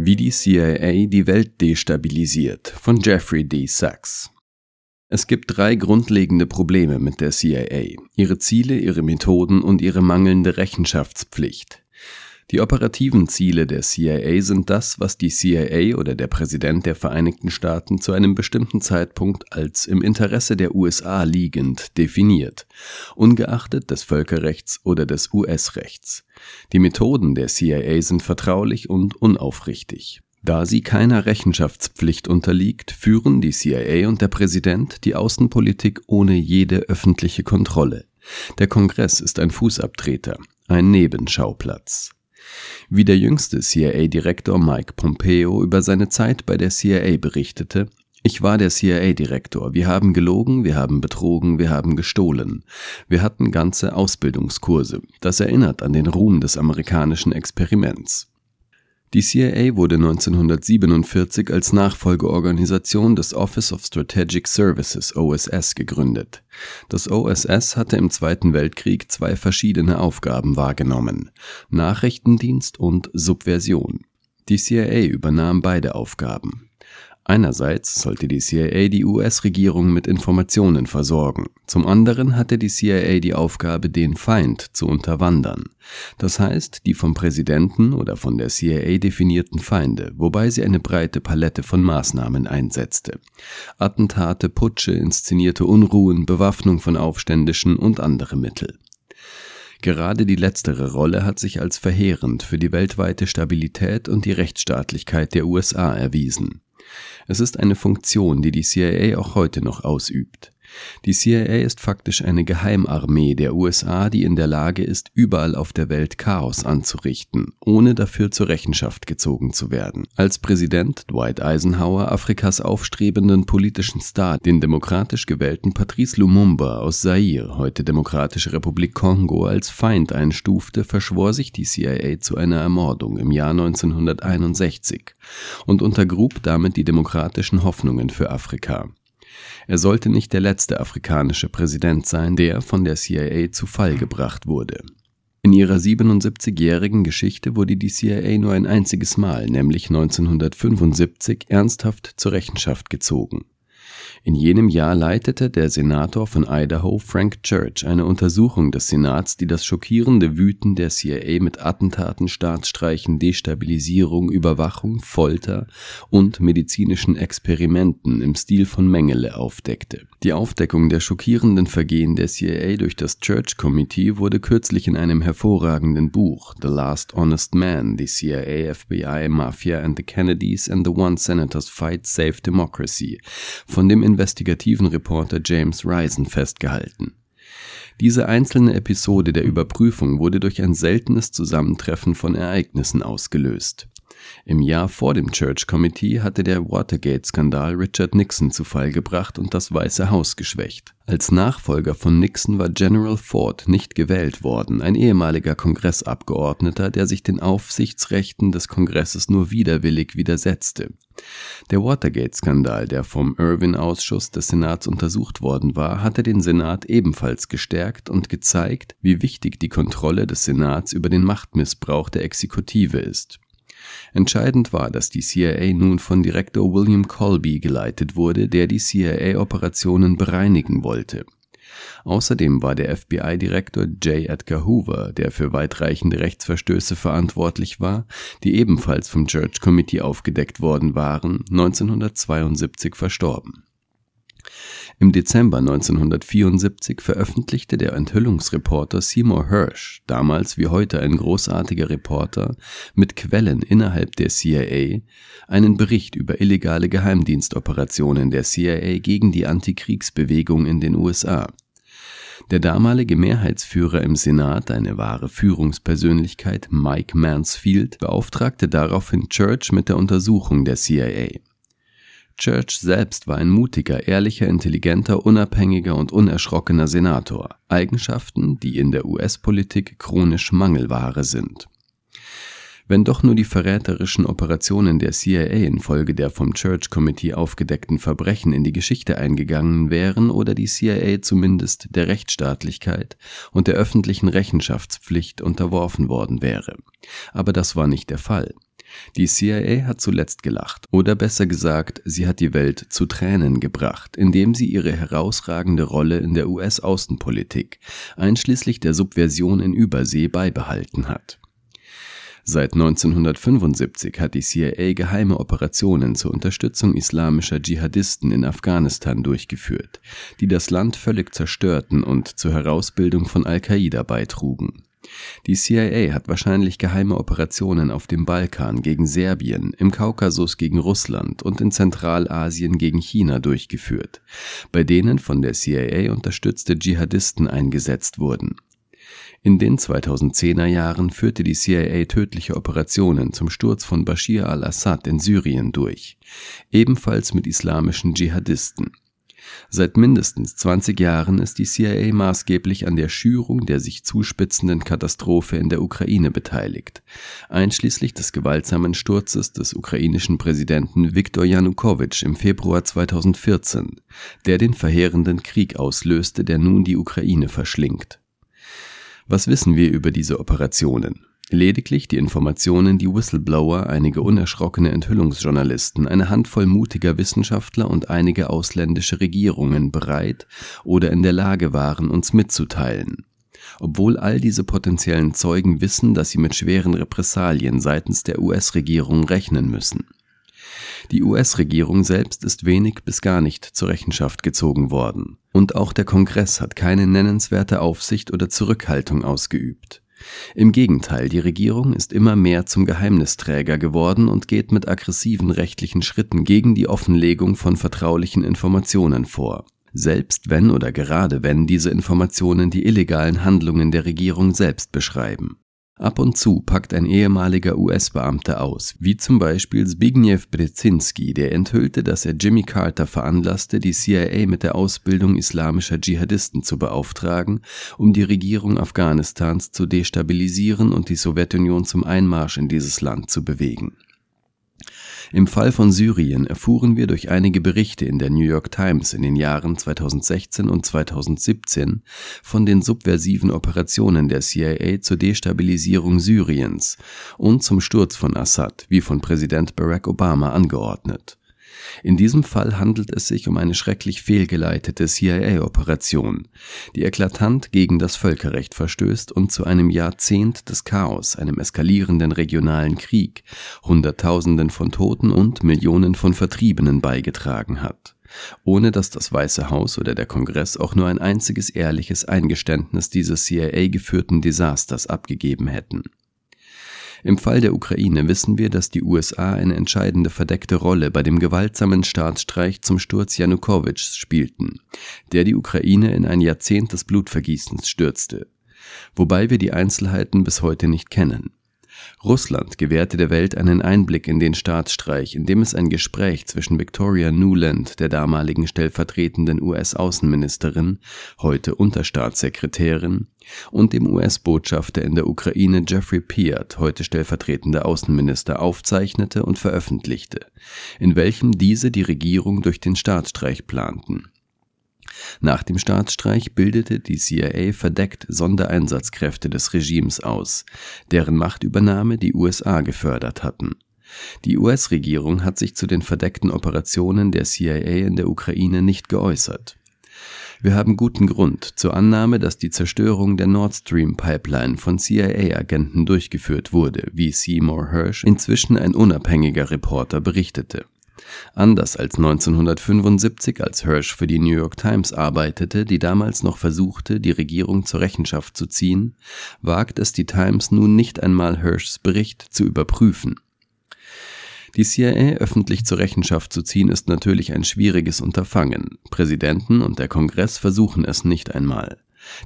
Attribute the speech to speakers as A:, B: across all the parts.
A: Wie die CIA die Welt destabilisiert von Jeffrey D. Sachs. Es gibt drei grundlegende Probleme mit der CIA, ihre Ziele, ihre Methoden und ihre mangelnde Rechenschaftspflicht. Die operativen Ziele der CIA sind das, was die CIA oder der Präsident der Vereinigten Staaten zu einem bestimmten Zeitpunkt als im Interesse der USA liegend definiert, ungeachtet des Völkerrechts oder des US-Rechts. Die Methoden der CIA sind vertraulich und unaufrichtig. Da sie keiner Rechenschaftspflicht unterliegt, führen die CIA und der Präsident die Außenpolitik ohne jede öffentliche Kontrolle. Der Kongress ist ein Fußabtreter, ein Nebenschauplatz. Wie der jüngste CIA-Direktor Mike Pompeo über seine Zeit bei der CIA berichtete, ich war der CIA-Direktor. Wir haben gelogen, wir haben betrogen, wir haben gestohlen. Wir hatten ganze Ausbildungskurse. Das erinnert an den Ruhm des amerikanischen Experiments. Die CIA wurde 1947 als Nachfolgeorganisation des Office of Strategic Services OSS gegründet. Das OSS hatte im Zweiten Weltkrieg zwei verschiedene Aufgaben wahrgenommen Nachrichtendienst und Subversion. Die CIA übernahm beide Aufgaben Einerseits sollte die CIA die US-Regierung mit Informationen versorgen, zum anderen hatte die CIA die Aufgabe, den Feind zu unterwandern, das heißt die vom Präsidenten oder von der CIA definierten Feinde, wobei sie eine breite Palette von Maßnahmen einsetzte. Attentate, Putsche, inszenierte Unruhen, Bewaffnung von Aufständischen und andere Mittel. Gerade die letztere Rolle hat sich als verheerend für die weltweite Stabilität und die Rechtsstaatlichkeit der USA erwiesen es ist eine Funktion, die die CIA auch heute noch ausübt. Die CIA ist faktisch eine Geheimarmee der USA, die in der Lage ist, überall auf der Welt Chaos anzurichten, ohne dafür zur Rechenschaft gezogen zu werden. Als Präsident Dwight Eisenhower Afrikas aufstrebenden politischen Star, den demokratisch gewählten Patrice Lumumba aus Zaire, heute Demokratische Republik Kongo, als Feind einstufte, verschwor sich die CIA zu einer Ermordung im Jahr 1961 und untergrub damit die demokratischen Hoffnungen für Afrika. Er sollte nicht der letzte afrikanische Präsident sein, der von der CIA zu Fall gebracht wurde. In ihrer 77-jährigen Geschichte wurde die CIA nur ein einziges Mal, nämlich 1975, ernsthaft zur Rechenschaft gezogen in jenem Jahr leitete der Senator von Idaho Frank Church eine Untersuchung des Senats, die das schockierende Wüten der CIA mit Attentaten, Staatsstreichen, Destabilisierung, Überwachung, Folter und medizinischen Experimenten im Stil von Mengele aufdeckte. Die Aufdeckung der schockierenden Vergehen der CIA durch das Church Committee wurde kürzlich in einem hervorragenden Buch The Last Honest Man, The CIA, FBI, Mafia and the Kennedys and the One Senators Fight Save Democracy von dem investigativen Reporter James Risen festgehalten. Diese einzelne Episode der Überprüfung wurde durch ein seltenes Zusammentreffen von Ereignissen ausgelöst im Jahr vor dem Church Committee hatte der Watergate-Skandal Richard Nixon zu Fall gebracht und das Weiße Haus geschwächt. Als Nachfolger von Nixon war General Ford nicht gewählt worden, ein ehemaliger Kongressabgeordneter, der sich den Aufsichtsrechten des Kongresses nur widerwillig widersetzte. Der Watergate-Skandal, der vom Irwin-Ausschuss des Senats untersucht worden war, hatte den Senat ebenfalls gestärkt und gezeigt, wie wichtig die Kontrolle des Senats über den Machtmissbrauch der Exekutive ist. Entscheidend war, dass die CIA nun von Direktor William Colby geleitet wurde, der die CIA-Operationen bereinigen wollte. Außerdem war der FBI-Direktor J. Edgar Hoover, der für weitreichende Rechtsverstöße verantwortlich war, die ebenfalls vom Church Committee aufgedeckt worden waren, 1972 verstorben im Dezember 1974 veröffentlichte der Enthüllungsreporter Seymour Hersh, damals wie heute ein großartiger Reporter, mit Quellen innerhalb der CIA einen Bericht über illegale Geheimdienstoperationen der CIA gegen die Antikriegsbewegung in den USA. Der damalige Mehrheitsführer im Senat, eine wahre Führungspersönlichkeit, Mike Mansfield, beauftragte daraufhin Church mit der Untersuchung der CIA Church selbst war ein mutiger, ehrlicher, intelligenter, unabhängiger und unerschrockener Senator, Eigenschaften, die in der US-Politik chronisch Mangelware sind. Wenn doch nur die verräterischen Operationen der CIA infolge der vom Church Committee aufgedeckten Verbrechen in die Geschichte eingegangen wären oder die CIA zumindest der Rechtsstaatlichkeit und der öffentlichen Rechenschaftspflicht unterworfen worden wäre. Aber das war nicht der Fall. Die CIA hat zuletzt gelacht, oder besser gesagt, sie hat die Welt zu Tränen gebracht, indem sie ihre herausragende Rolle in der US-Außenpolitik, einschließlich der Subversion in Übersee, beibehalten hat. Seit 1975 hat die CIA geheime Operationen zur Unterstützung islamischer Dschihadisten in Afghanistan durchgeführt, die das Land völlig zerstörten und zur Herausbildung von Al-Qaida beitrugen. Die CIA hat wahrscheinlich geheime Operationen auf dem Balkan gegen Serbien, im Kaukasus gegen Russland und in Zentralasien gegen China durchgeführt, bei denen von der CIA unterstützte Dschihadisten eingesetzt wurden in den 2010er Jahren führte die CIA tödliche Operationen zum Sturz von Bashir al-Assad in Syrien durch, ebenfalls mit islamischen Dschihadisten. Seit mindestens 20 Jahren ist die CIA maßgeblich an der Schürung der sich zuspitzenden Katastrophe in der Ukraine beteiligt, einschließlich des gewaltsamen Sturzes des ukrainischen Präsidenten Viktor Janukowitsch im Februar 2014, der den verheerenden Krieg auslöste, der nun die Ukraine verschlingt was wissen wir über diese Operationen? Lediglich die Informationen, die Whistleblower, einige unerschrockene Enthüllungsjournalisten, eine Handvoll mutiger Wissenschaftler und einige ausländische Regierungen bereit oder in der Lage waren, uns mitzuteilen. Obwohl all diese potenziellen Zeugen wissen, dass sie mit schweren Repressalien seitens der US-Regierung rechnen müssen. Die US-Regierung selbst ist wenig bis gar nicht zur Rechenschaft gezogen worden, und auch der Kongress hat keine nennenswerte Aufsicht oder Zurückhaltung ausgeübt. Im Gegenteil, die Regierung ist immer mehr zum Geheimnisträger geworden und geht mit aggressiven rechtlichen Schritten gegen die Offenlegung von vertraulichen Informationen vor, selbst wenn oder gerade wenn diese Informationen die illegalen Handlungen der Regierung selbst beschreiben Ab und zu packt ein ehemaliger US-Beamter aus, wie zum Beispiel Zbigniew Brzezinski, der enthüllte, dass er Jimmy Carter veranlasste, die CIA mit der Ausbildung islamischer Dschihadisten zu beauftragen, um die Regierung Afghanistans zu destabilisieren und die Sowjetunion zum Einmarsch in dieses Land zu bewegen im Fall von Syrien erfuhren wir durch einige Berichte in der New York Times in den Jahren 2016 und 2017 von den subversiven Operationen der CIA zur Destabilisierung Syriens und zum Sturz von Assad, wie von Präsident Barack Obama angeordnet in diesem Fall handelt es sich um eine schrecklich fehlgeleitete CIA-Operation, die eklatant gegen das Völkerrecht verstößt und zu einem Jahrzehnt des Chaos, einem eskalierenden regionalen Krieg, Hunderttausenden von Toten und Millionen von Vertriebenen beigetragen hat ohne dass das Weiße Haus oder der Kongress auch nur ein einziges ehrliches Eingeständnis dieses CIA geführten Desasters abgegeben hätten im Fall der Ukraine wissen wir, dass die USA eine entscheidende verdeckte Rolle bei dem gewaltsamen Staatsstreich zum Sturz Janukowitschs spielten, der die Ukraine in ein Jahrzehnt des Blutvergießens stürzte, wobei wir die Einzelheiten bis heute nicht kennen Russland gewährte der Welt einen Einblick in den Staatsstreich, indem es ein Gespräch zwischen Victoria Nuland, der damaligen stellvertretenden US-Außenministerin, heute Unterstaatssekretärin, und dem US-Botschafter in der Ukraine Jeffrey Piat, heute stellvertretender Außenminister, aufzeichnete und veröffentlichte, in welchem diese die Regierung durch den Staatsstreich planten nach dem Staatsstreich bildete die CIA verdeckt Sondereinsatzkräfte des Regimes aus, deren Machtübernahme die USA gefördert hatten. Die US-Regierung hat sich zu den verdeckten Operationen der CIA in der Ukraine nicht geäußert. Wir haben guten Grund zur Annahme, dass die Zerstörung der Nord Stream Pipeline von CIA-Agenten durchgeführt wurde, wie Seymour Hersh, inzwischen ein unabhängiger Reporter, berichtete Anders als 1975, als Hirsch für die New York Times arbeitete, die damals noch versuchte, die Regierung zur Rechenschaft zu ziehen, wagt es die Times nun nicht einmal Hirschs Bericht zu überprüfen. Die CIA öffentlich zur Rechenschaft zu ziehen, ist natürlich ein schwieriges Unterfangen. Präsidenten und der Kongress versuchen es nicht einmal.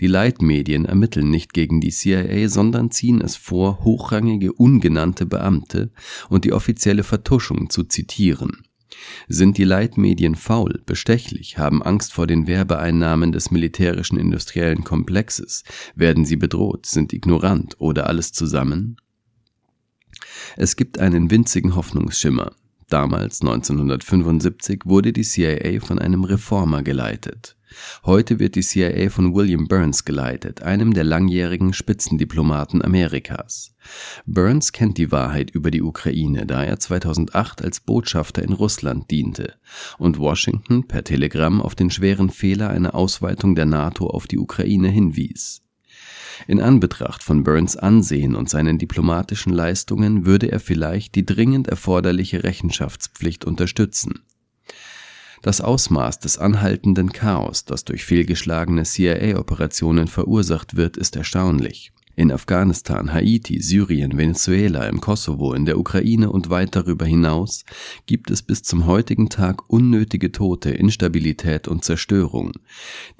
A: Die Leitmedien ermitteln nicht gegen die CIA, sondern ziehen es vor, hochrangige ungenannte Beamte und die offizielle Vertuschung zu zitieren. Sind die Leitmedien faul, bestechlich, haben Angst vor den Werbeeinnahmen des militärischen industriellen Komplexes, werden sie bedroht, sind ignorant oder alles zusammen? Es gibt einen winzigen Hoffnungsschimmer. Damals, 1975, wurde die CIA von einem Reformer geleitet. Heute wird die CIA von William Burns geleitet, einem der langjährigen Spitzendiplomaten Amerikas. Burns kennt die Wahrheit über die Ukraine, da er 2008 als Botschafter in Russland diente und Washington per Telegramm auf den schweren Fehler einer Ausweitung der NATO auf die Ukraine hinwies. In Anbetracht von Burns Ansehen und seinen diplomatischen Leistungen würde er vielleicht die dringend erforderliche Rechenschaftspflicht unterstützen. Das Ausmaß des anhaltenden Chaos, das durch fehlgeschlagene CIA-Operationen verursacht wird, ist erstaunlich. In Afghanistan, Haiti, Syrien, Venezuela, im Kosovo, in der Ukraine und weit darüber hinaus gibt es bis zum heutigen Tag unnötige Tote, Instabilität und Zerstörung,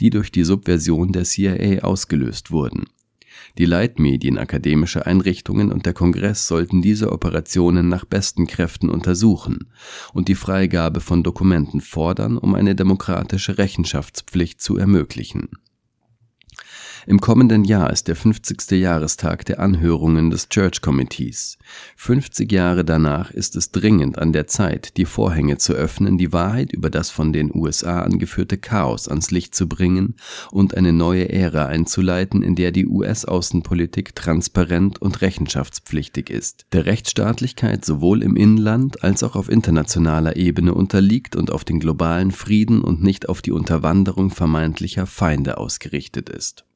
A: die durch die Subversion der CIA ausgelöst wurden. Die Leitmedien, akademische Einrichtungen und der Kongress sollten diese Operationen nach besten Kräften untersuchen und die Freigabe von Dokumenten fordern, um eine demokratische Rechenschaftspflicht zu ermöglichen im kommenden Jahr ist der 50. Jahrestag der Anhörungen des Church Committees. 50 Jahre danach ist es dringend an der Zeit, die Vorhänge zu öffnen, die Wahrheit über das von den USA angeführte Chaos ans Licht zu bringen und eine neue Ära einzuleiten, in der die US-Außenpolitik transparent und rechenschaftspflichtig ist, der Rechtsstaatlichkeit sowohl im Inland als auch auf internationaler Ebene unterliegt und auf den globalen Frieden und nicht auf die Unterwanderung vermeintlicher Feinde ausgerichtet ist